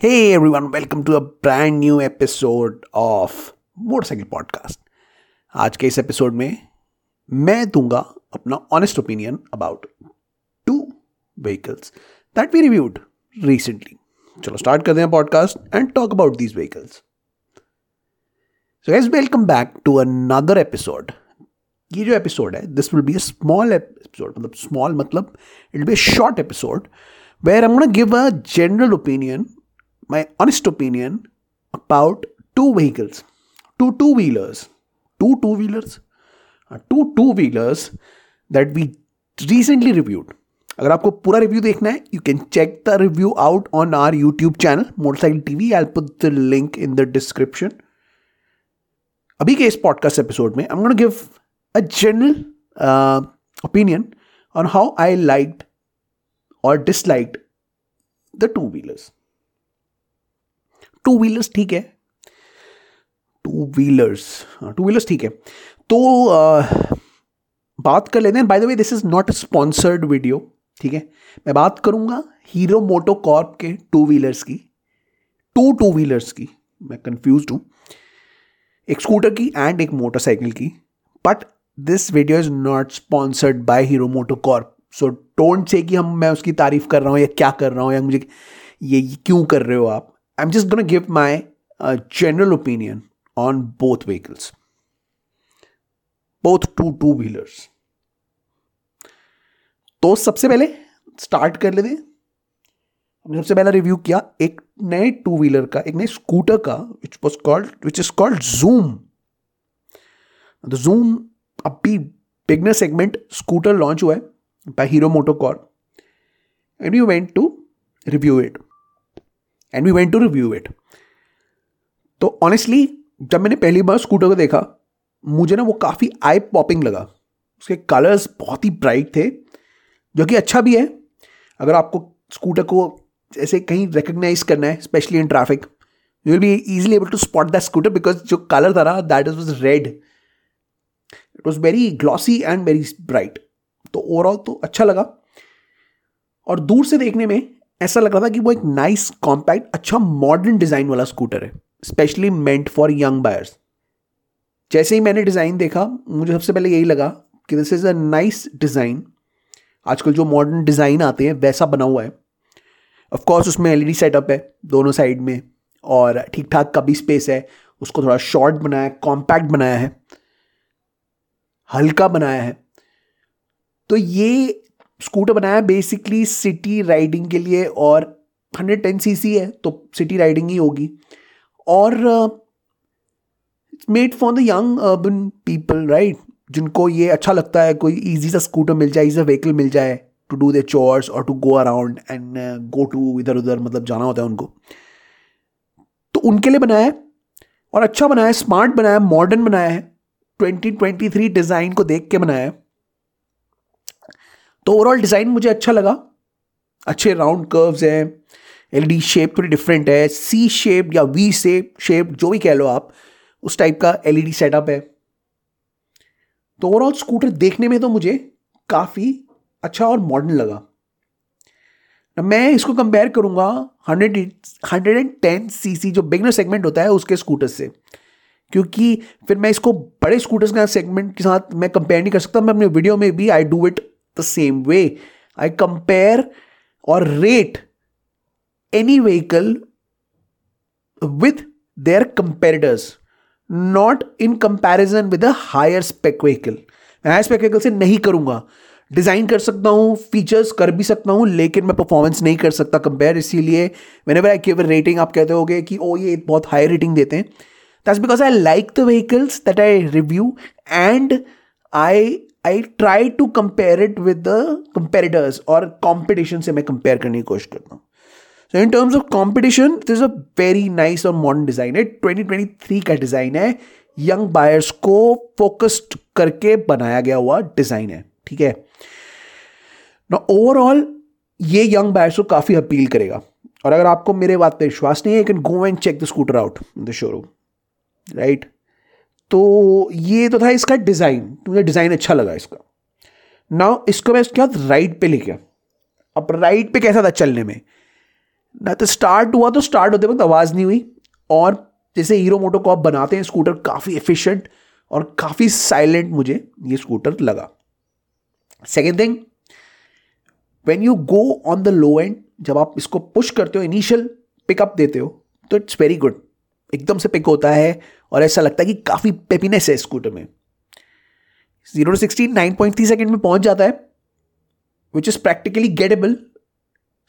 Hey everyone, welcome to a brand new episode of motorcycle podcast आज के इस episode में मैं दूँगा अपना honest opinion about two vehicles that we reviewed recently चलो स्टार्ट करते हैं podcast and talk about these vehicles so guys welcome back to another episode ये जो एपिसोड है this will be a small episode मतलब स्मॉल मतलब it be a short episode where I am give a general opinion my honest opinion about two vehicles, two two wheelers, two two wheelers, uh, two two wheelers that we recently reviewed. अगर आपको पूरा review देखना है you can check the review out on our YouTube channel Motorcycle TV I put the link in the description अभी के इस podcast episode में I am give a general opinion on how I like और disliked the two wheelers two wheelers ठीक है? To wheelers two wheelers ठीक है। तो uh, बात कर लेते हैं। By the way this is not sponsored video ठीक है? मैं बात करूँगा हीरो मोटो कॉर्प के टू व्हीलर्स की टू टू व्हीलर्स की। मैं कंफ्यूज हूँ। एक स्कूटर की एंड एक मोटरसाइकिल की। But this video is not sponsored by Hero MotoCorp so don't say कि हम मैं उसकी तारीफ़ कर रहा हूँ या क्या कर रहा हूँ या मुझे ये क्यों कर रहे हो आप? I'm just going to give my uh, general opinion on both vehicles, both two two wheelers. तो सबसे पहले स्टार्ट कर लेते हमने सबसे पहला रिव्यू किया एक नए टू व्हीलर का एक नए स्कूटर का which was called which is called Xoom the Xoom अभी बिगनर सेगमेंट स्कूटर लॉन्च हुआ है by Hero MotoCorp and you went to review it and we went to review it तो honestly जब मैंने पहली बार स्कूटर को देखा, मुझे ना वो काफ़ी आई पॉपिंग लगा। उसके कलर्स बहुत ही ब्राइट थे, जो कि अच्छा भी है। अगर आपको स्कूटर को ऐसे कहीं रिकग्नाइज करना है specially in traffic you will be easily able to spot that scooter because जो कलर था ना that is was red it was very glossy and very bright तो ओवरऑल तो अच्छा लगा। और दूर से देखने में ऐसा लग रहा था कि वो एक नाइस कॉम्पैक्ट अच्छा मॉडर्न डिज़ाइन वाला स्कूटर है specially meant for young buyers जैसे ही मैंने डिज़ाइन देखा, मुझे सबसे पहले यही लगा कि this is a nice design आजकल जो मॉडर्न डिज़ाइन आते हैं, वैसा बना हुआ है। ऑफकोर्स उसमें एलईडी सेटअप है, दोनों साइड में, और ठीक ठाक का भी स्पेस है। उसको थोड़ा शॉर्ट बनाया कॉम्पैक्ट बनाया है, हल्का बनाया है। तो ये स्कूटर बनाया बेसिकली सिटी राइडिंग के लिए और 110 सीसी है तो सिटी राइडिंग ही होगी। और made for the young urban people right जिनको ये अच्छा लगता है, कोई इजी सा स्कूटर मिल जाए इजी व्हीकल मिल जाए टू डू द चोर्स और to go around and go to इधर उधर मतलब जाना होता है उनको। तो उनके लिए बनाया है और अच्छा बनाया है स्मार्ट बनाया है मॉडर्न बनाया है 2023 डिज़ाइन को देख के बनाया है। तो ओवरऑल डिज़ाइन मुझे अच्छा लगा। अच्छे राउंड कर्व्स हैं एलईडी शेप थोड़ी डिफरेंट है सी शेप या वी शेप शेप जो भी कह लो आप, उस टाइप का एल ई डी सेटअप है। तो ओवरऑल स्कूटर देखने में तो मुझे काफ़ी अच्छा और मॉडर्न लगा। मैं इसको कंपेयर करूँगा hundred hundred and ten C C जो बिगनर सेगमेंट होता है उसके स्कूटर से। क्योंकि फिर मैं इसको बड़े स्कूटर्स का सेगमेंट के साथ मैं कंपेयर नहीं कर सकता, मैं अपने वीडियो में भी I do it the same way. I compare or rate any vehicle with their competitors, not in comparison with a higher spec vehicle. मैं हायर स्पेक व्हीकल से नहीं करूँगा डिज़ाइन कर सकता हूँ फीचर्स कर भी सकता हूँ लेकिन मैं परफॉर्मेंस नहीं कर सकता कंपेयर इसीलिए मैंने आई गिव रेटिंग आप कहते होगे कि ओ ये बहुत हाई रेटिंग देते हैं that's because I like the vehicles that I review and I I try to compare it with the comparators और कॉम्पिटिशन से मैं कंपेयर करने की कोशिश करता हूँ। So in terms of competition this is a very nice और modern design है। 2023 का डिज़ाइन है। यंग बायर्स को फोकस्ड करके बनाया गया हुआ डिज़ाइन है। ठीक है? ना ओवरऑल ये यंग बायर्स को काफ़ी अपील करेगा। और अगर आपको मेरे बात पर विश्वास नहीं है you can go and check the scooter out in the showroom right तो ये तो था इसका डिज़ाइन। मुझे डिज़ाइन अच्छा लगा इसका। ना इसको मैं उसके बाद राइट पे लेके अब राइट पे कैसा था चलने में? ना तो स्टार्ट हुआ तो स्टार्ट होते वक्त आवाज़ नहीं हुई। और जैसे हीरो मोटो को आप बनाते हैं स्कूटर काफ़ी एफिशिएंट और काफ़ी साइलेंट मुझे ये स्कूटर लगा। Second thing when you go on the low and जब आप इसको पुश करते हो इनिशियल पिकअप देते हो तो इट्स वेरी गुड एकदम से पिक होता है और ऐसा लगता है कि काफ़ी पेपीनेस है स्कूटर में। Zero to sixty nine point three second में पहुँच जाता है which is practically gettable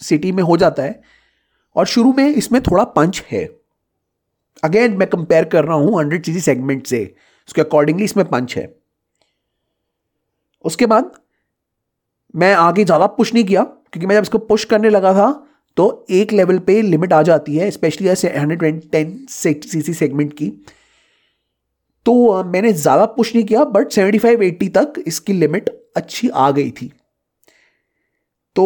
city में हो जाता है, और शुरू में इसमें थोड़ा पंच है। अगेन मैं कंपेयर कर रहा हूँ हंड्रेड सी सेगमेंट से, उसके अकॉर्डिंगली इसमें पंच है। उसके बाद मैं आगे ज़्यादा पुश नहीं किया, क्योंकि मैं जब इसको पुश करने लगा था तो एक लेवल पे लिमिट आ जाती है स्पेशली ऐसे हंड्रेड टेन सी सेगमेंट की। तो मैंने ज़्यादा पुश नहीं किया बट सेवेंटी फाइव एट्टी तक इसकी लिमिट अच्छी आ गई थी। तो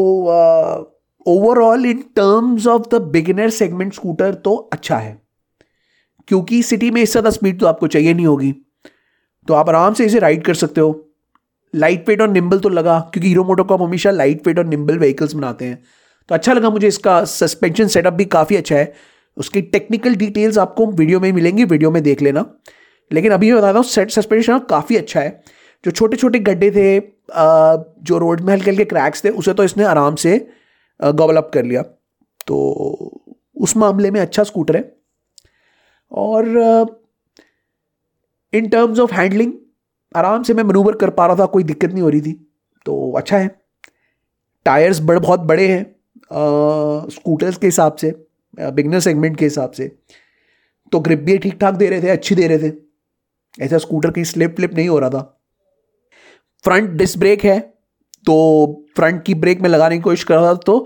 overall in terms of the beginner segment scooter तो अच्छा है। क्योंकि सिटी में इससे ज़्यादा स्पीड तो आपको चाहिए नहीं होगी। तो आप आराम से इसे राइड कर सकते हो। लाइट वेट और निम्बल तो लगा, क्योंकि हीरो मोटो को आप हमेशा लाइट वेट और निम्बल व्हीकल्स बनाते हैं। तो अच्छा लगा मुझे इसका सस्पेंशन सेटअप भी काफ़ी अच्छा है। उसकी टेक्निकल डिटेल्स आपको वीडियो में मिलेंगी वीडियो में देख लेना। लेकिन अभी मैं बताता हूँ सेट सस्पेंशन काफ़ी अच्छा है। जो छोटे छोटे गड्ढे थे जो रोड में हल्के हल्के क्रैक्स थे, उसे तो इसने आराम से गॉबल अप कर लिया। तो उस मामले में अच्छा स्कूटर है। और इन टर्म्स ऑफ़ हैंडलिंग आराम से मैं मनूवर कर पा रहा था, कोई दिक्कत नहीं हो रही थी। तो अच्छा है। टायर्स बड़े, बहुत बड़े हैं स्कूटर्स के हिसाब से बिगनर सेगमेंट के हिसाब से। तो ग्रिप भी ठीक ठाक दे रहे थे, अच्छी दे रहे थे। ऐसा स्कूटर कहीं स्लिप फ्लिप नहीं हो रहा था। फ्रंट डिस्क ब्रेक है तो फ्रंट की ब्रेक में लगाने की कोशिश कर रहा था तो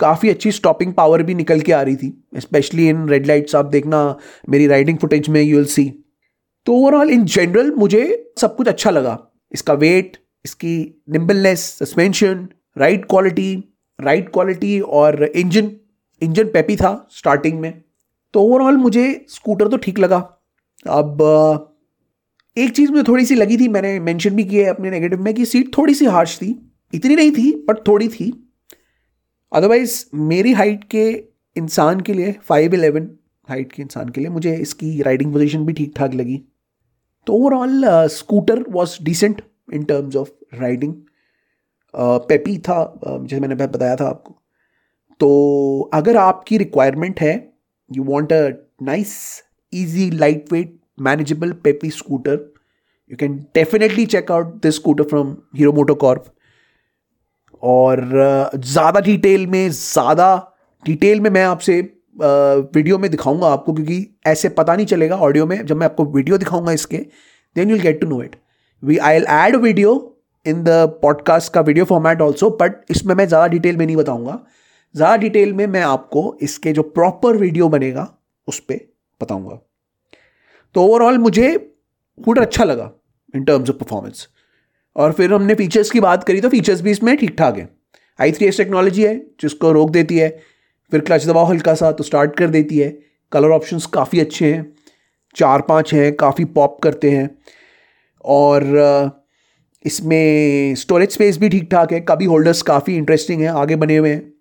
काफ़ी अच्छी स्टॉपिंग पावर भी निकल के आ रही थी स्पेशली इन रेड लाइट्स आप देखना मेरी राइडिंग फुटेज में यू विल सी तो ओवरऑल इन जनरल मुझे सब कुछ अच्छा लगा। इसका वेट इसकी nimbleness suspension ride quality ride quality और इंजन इंजन पेपी था स्टार्टिंग में। तो ओवरऑल मुझे स्कूटर तो ठीक लगा। अब एक चीज़ मुझे थोड़ी सी लगी थी मैंने मेंशन भी किया है अपने नेगेटिव में कि सीट थोड़ी सी हार्श थी। इतनी नहीं थी बट थोड़ी थी। अदरवाइज़ मेरी हाइट के इंसान के लिए फाइव इलेवन हाइट के इंसान के लिए मुझे इसकी राइडिंग पोजिशन भी ठीक ठाक लगी। तो overall scooter was decent in terms of riding peppy था uh, जैसे मैंने बताया था आपको। तो अगर आपकी रिक्वायरमेंट है you want a nice easy light weight peppy scooter you can definitely check out this scooter from Hero MotoCorp uh, ज़्यादा डिटेल में ज़्यादा डिटेल में मैं आपसे वीडियो में दिखाऊँगा आपको क्योंकि ऐसे पता नहीं चलेगा ऑडियो में। जब मैं आपको वीडियो दिखाऊँगा इसके then you'll get to know it we I'll add video in the podcast का वीडियो फॉर्मेट ऑल्सो बट इसमें मैं ज़्यादा डिटेल में नहीं बताऊँगा। ज़्यादा डिटेल में मैं आपको इसके जो प्रॉपर वीडियो बनेगा उस पर बताऊँगा। तो ओवरऑल मुझे स्कूटर अच्छा लगा इन टर्म्स ऑफ़ परफॉर्मेंस और फिर हमने फीचर्स की बात करी तो फीचर्स भी इसमें ठीक ठाक है। आई थ्री एस टेक्नोलॉजी है, जिसको रोक देती है, फिर क्लच दबाओ हल्का सा तो स्टार्ट कर देती है। कलर ऑप्शंस काफ़ी अच्छे हैं चार पाँच हैं, काफ़ी पॉप करते हैं। और इसमें स्टोरेज स्पेस भी ठीक ठाक है, कभी होल्डर्स काफ़ी इंटरेस्टिंग हैं, आगे बने हुए हैं,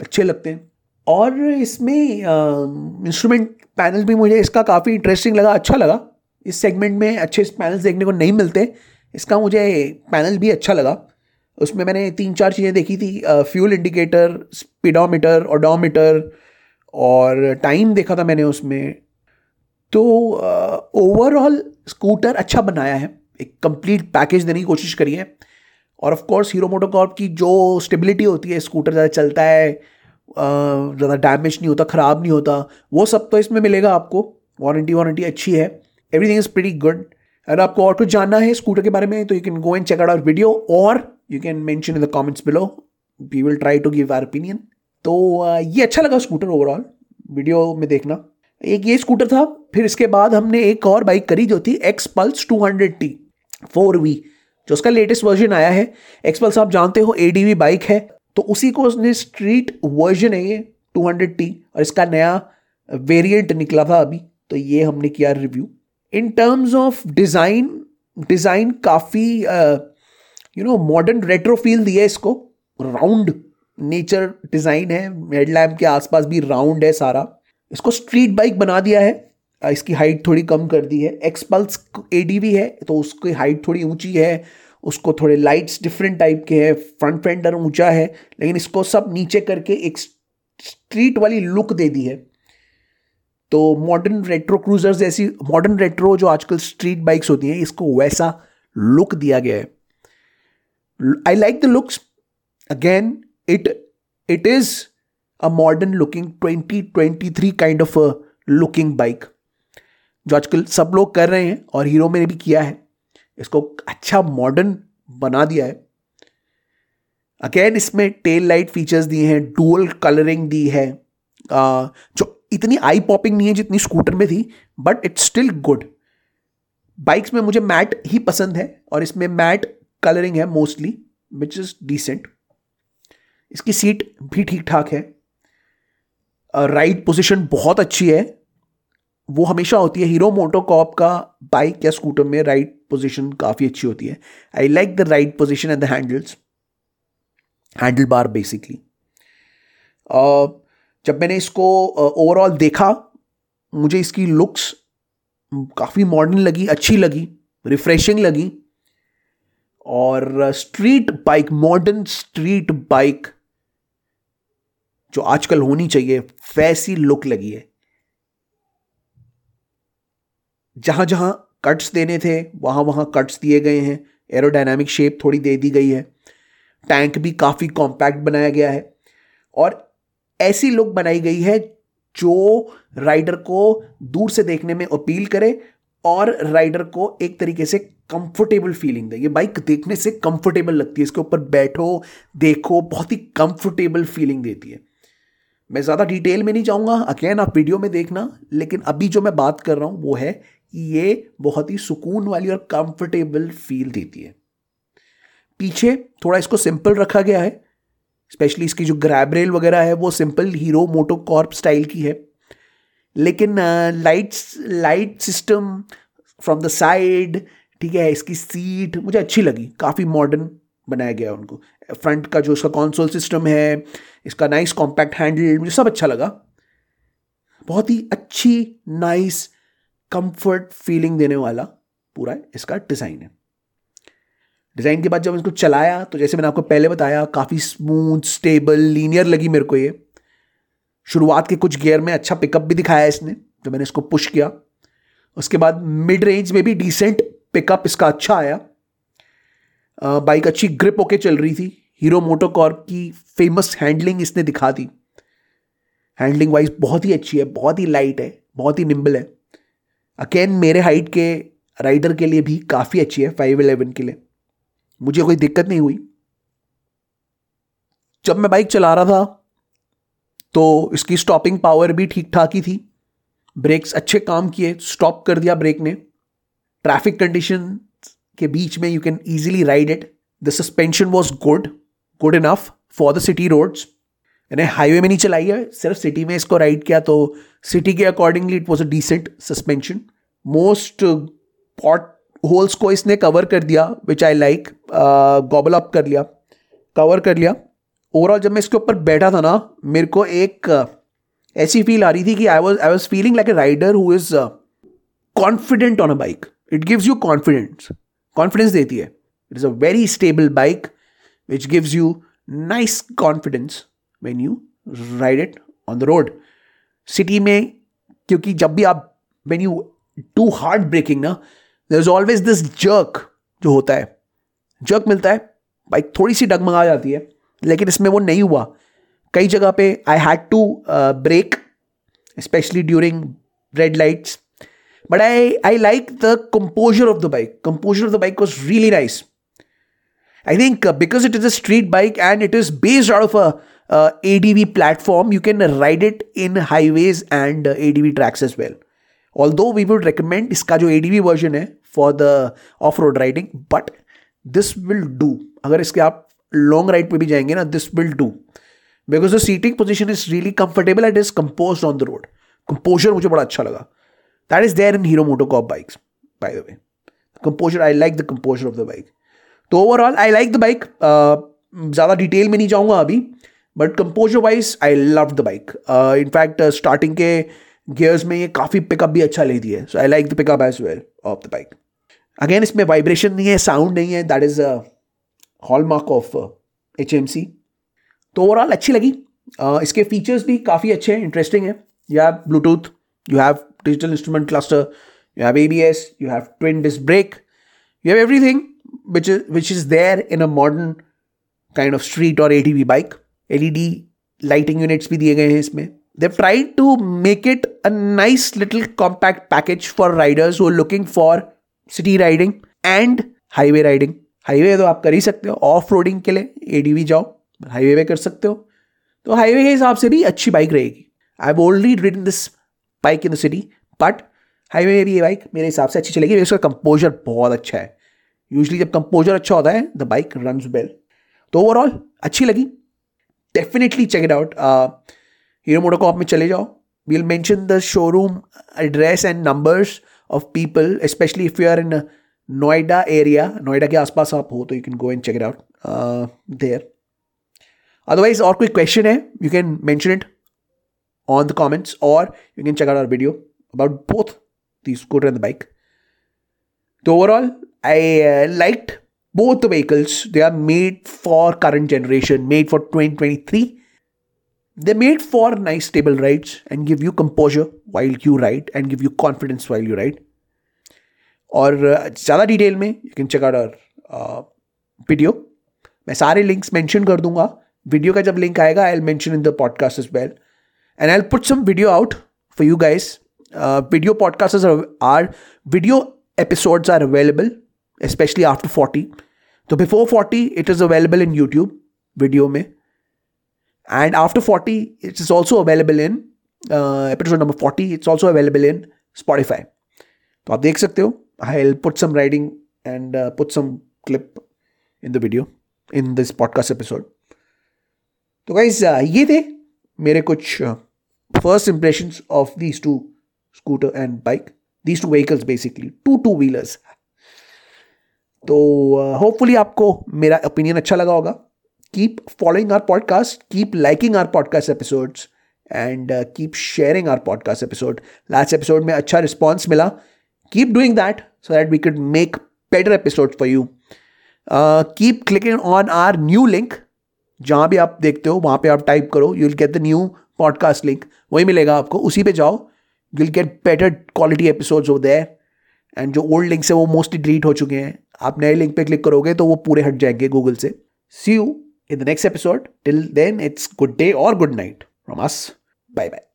अच्छे लगते हैं। और इसमें इंस्ट्रूमेंट पैनल भी मुझे इसका काफ़ी इंटरेस्टिंग लगा अच्छा लगा। इस सेगमेंट में अच्छे पैनल्स देखने को नहीं मिलते। इसका मुझे पैनल भी अच्छा लगा। उसमें मैंने तीन चार चीज़ें देखी थी फ्यूल इंडिकेटर स्पीडोमीटर ओडोमीटर और टाइम देखा था मैंने उसमें। तो ओवरऑल स्कूटर अच्छा बनाया है। एक कंप्लीट पैकेज देने की कोशिश करी है। और ऑफ़ कोर्स हीरो मोटोकॉर्प की जो स्टेबिलिटी होती है स्कूटर ज़्यादा चलता है ज़्यादा डैमेज नहीं होता, ख़राब नहीं होता, वो सब तो इसमें मिलेगा आपको। वारंटी वारंटी अच्छी है। एवरीथिंग इज़ प्रीटी गुड अगर आपको और कुछ जानना है स्कूटर के बारे में तो you can go and check out our video और you can mention in the comments below we will try to give our opinion तो ये अच्छा लगा स्कूटर ओवरऑल वीडियो में देखना। एक ये स्कूटर था, फिर इसके बाद हमने एक और बाइक करी जो थी Xpulse two hundred T four V जो उसका लेटेस्ट वर्जन आया है। एक्स पल्स आप जानते हो एडीवी बाइक है। तो उसी को उसने स्ट्रीट वर्जन है ये टू हंड्रेड टी और इसका नया वेरिएंट निकला था अभी। तो ये हमने किया review in terms of design design काफ़ी you know modern retro feel दिया इसको। राउंड नेचर डिज़ाइन है हेडलैम्प के आसपास भी राउंड है सारा। इसको स्ट्रीट बाइक बना दिया है। इसकी हाइट थोड़ी कम कर दी है। एक्सपल्स ए है तो उसकी हाइट थोड़ी ऊँची है। उसको थोड़े लाइट्स डिफरेंट टाइप के हैं फ्रंट फेंडर ऊँचा है, लेकिन इसको सब नीचे करके एक स्ट्रीट वाली लुक दे दी है। तो मॉडर्न रेट्रो क्रूजर्स जैसी मॉडर्न रेट्रो जो आजकल स्ट्रीट बाइक्स होती हैं, इसको वैसा लुक दिया गया है। I like the looks again it it is a modern looking twenty twenty three kind of looking bike जो आजकल सब लोग कर रहे हैं और हीरो ने भी किया है। इसको अच्छा मॉडर्न बना दिया है। अगेन इसमें टेल लाइट फीचर्स दिए हैं डुअल कलरिंग दी है जो इतनी आई पॉपिंग नहीं है जितनी स्कूटर में थी but it's still good bikes में मुझे मैट ही पसंद है और इसमें मैट कलरिंग है मोस्टली विच इज़ डिसेंट इसकी सीट भी ठीक ठाक है uh, पोजिशन बहुत अच्छी है। वो हमेशा होती है। हीरो मोटोकॉप का बाइक या स्कूटर में राइड पोजिशन काफ़ी अच्छी होती है। I like the right position and the handles handlebar basically जब मैंने इसको ओवरऑल uh, देखा मुझे इसकी लुक्स काफ़ी मॉडर्न लगी अच्छी लगी रिफ्रेशिंग लगी। और street bike modern street bike जो आजकल होनी चाहिए वैसी लुक लगी है। जहाँ जहाँ कट्स देने थे, वहाँ वहाँ कट्स दिए गए हैं। एरोडायनामिक शेप थोड़ी दे दी गई है। टैंक भी काफ़ी कॉम्पैक्ट बनाया गया है। और ऐसी लुक बनाई गई है जो राइडर को दूर से देखने में अपील करे और राइडर को एक तरीके से कंफर्टेबल फीलिंग दे। ये बाइक देखने से कंफर्टेबल लगती है। इसके ऊपर बैठो, देखो, बहुत ही कंफर्टेबल फीलिंग देती है। मैं ज़्यादा डिटेल में नहीं जाऊँगा। अगेन आप वीडियो में देखना, लेकिन अभी जो मैं बात कर रहा हूँ, वो है ये बहुत ही सुकून वाली और कंफर्टेबल फील देती है। पीछे थोड़ा इसको सिंपल रखा गया है स्पेशली इसकी जो ग्रैब रेल वगैरह है, वो सिंपल हीरो मोटो कॉर्प स्टाइल की है। लेकिन lights light system from the side ठीक है, इसकी सीट मुझे अच्छी लगी। काफ़ी मॉडर्न बनाया गया उनको। फ्रंट का जो इसका कॉन्सोल सिस्टम है, इसका नाइस कॉम्पैक्ट हैंडल मुझे सब अच्छा लगा। बहुत ही अच्छी नाइस कंफर्ट फीलिंग देने वाला पूरा इसका डिज़ाइन है। डिज़ाइन के बाद जब इसको चलाया तो जैसे मैंने आपको पहले बताया, काफ़ी स्मूथ स्टेबल लीनियर लगी मेरे को ये। शुरुआत के कुछ गियर में अच्छा पिकअप भी दिखाया इसने, जब मैंने इसको पुश किया। उसके बाद मिड रेंज में भी डिसेंट पिकअप इसका अच्छा आया। बाइक अच्छी ग्रिप होके चल रही थी। हीरो मोटोकॉर्प की फ़ेमस हैंडलिंग इसने दिखा दी। हैंडलिंग वाइज बहुत ही अच्छी है, बहुत ही लाइट है, बहुत ही निम्बल है। अकेन मेरे हाइट के राइडर के लिए भी काफ़ी अच्छी है फाइव इलेवन के लिए। मुझे कोई दिक्कत नहीं हुई। जब मैं बाइक चला रहा था तो इसकी स्टॉपिंग पावर भी ठीक ठाक ही थी। ब्रेक्स अच्छे काम किए स्टॉप कर दिया ब्रेक ने। ट्रैफ़िक कंडीशन के बीच में you can easily ride it the suspension was good good enough for the city roads मैंने हाईवे में नहीं चलाई है सिर्फ़ सिटी में इसको राइड किया तो सिटी के accordingly it was a decent suspension most pot holes को इसने कवर कर दिया which I like gobble up कर लिया कवर कर लिया. ओवरऑल जब मैं इसके ऊपर बैठा था ना मेरे को एक uh, ऐसी फील आ रही थी कि I was I was feeling like a rider who is confident on a bike it gives you confidence confidence देती है. It is a very stable bike which gives you nice confidence when you ride it on the road city में क्योंकि जब भी आप when you do hard braking ना there is always this jerk जो होता है जर्क मिलता है बाइक थोड़ी सी डगमगा जाती है लेकिन इसमें वो नहीं हुआ कई जगह पे I had to brake specially during red lights i i like the composure of the bike. Composure of the bike was really nice. I think uh, because it is a street bike and it is based out of a A D V platform you uh, ADV platform, you can ride it in highways and uh, ADV tracks as well. Although we would recommend this ADV version hai for the off road riding, but this will do अगर इसके आप long ride पर भी जाएँगे ना this will do because the seating position is really comfortable it is composed on the road composure मुझे बड़ा अच्छा लगा. That is there in Hero MotoCorp bikes by the way composure I like the composure of the bike तो overall I like the bike ज़्यादा detail में नहीं जाऊँगा अभी. But composure wise I love the bike in fact starting के gears में ये काफ़ी पिकअप भी अच्छा लेती है। So I like the pickup as well of the bike again इसमें वाइब्रेशन नहीं है साउंड नहीं है। That is hallmark of H M C तो ओवरऑल अच्छी लगी। Uh, इसके फीचर्स भी काफ़ी अच्छे हैं इंटरेस्टिंग है। You have Bluetooth you have digital instrument cluster you have abs you have twin disc brake you have everything which is there in a modern kind of street और A T V bike. Led lighting units bhi diye gaye hain isme they've tried to make it a nice little compact package for riders who looking for city riding and highway riding highway तो आप कर ही सकते हो of roading के लिए ADV जाओ highway पे कर सकते हो। तो हाईवे के हिसाब से भी अच्छी बाइक रहेगी। I have already ridden this bike in the city but highway में भी ये बाइक मेरे हिसाब से अच्छी चलेगी इसका कंपोजर बहुत अच्छा है। यूजली जब कंपोजर अच्छा होता है द बाइक रन वेल तो ओवरऑल अच्छी लगी। Definitely check it out Hero MotoCorp में चले जाओ will mention the showroom address and numbers of people specially if you are in Noida area Noida के आसपास आप हो तो you can go and check it out there otherwise और कोई क्वेश्चन है you can mention it on the comments और you can check out our video about both the scooter and the bike. So overall, I uh, liked both the vehicles. They are made for current generation, made for 2023. They're made for nice stable rides and give you composure while you ride and give you confidence while you ride. और ज़्यादा detail में you can check out video मैं सारे links mention कर दूंगा video का जब link आएगा I mention in the podcast is well and I put some video out for you guys uh, video podcasts are, are video episodes are available especially after 40 तो before forty it is available in YouTube video में. And after forty it's is also available in episode number forty it's also available in Spotify तो आप देख सकते हो I will put some riding and put some clip in the video in this podcast episode तो guys ये थे मेरे कुछ first impressions of these two scooter and bike these two vehicles basically two two wheelers तो hopefully uh, आपको मेरा opinion अच्छा लगा होगा। Keep following our podcast keep liking our podcast episodes and keep sharing our podcast episode last episode में अच्छा response मिला। Keep doing that so that we could make better episode for you keep clicking on our new link जहाँ भी आप देखते हो वहाँ पे आप टाइप करो। You will get the new podcast link वही मिलेगा आपको। उसी पे जाओ। Will get better quality episodes हो देयर एंड जो ओल्ड लिंक्स है वो मोस्टली डिलीट हो चुके हैं। आप नए लिंक पे क्लिक करोगे तो वो पूरे हट जाएँगे गूगल से। See you in the next episode till then it's good day और good night from us bye bye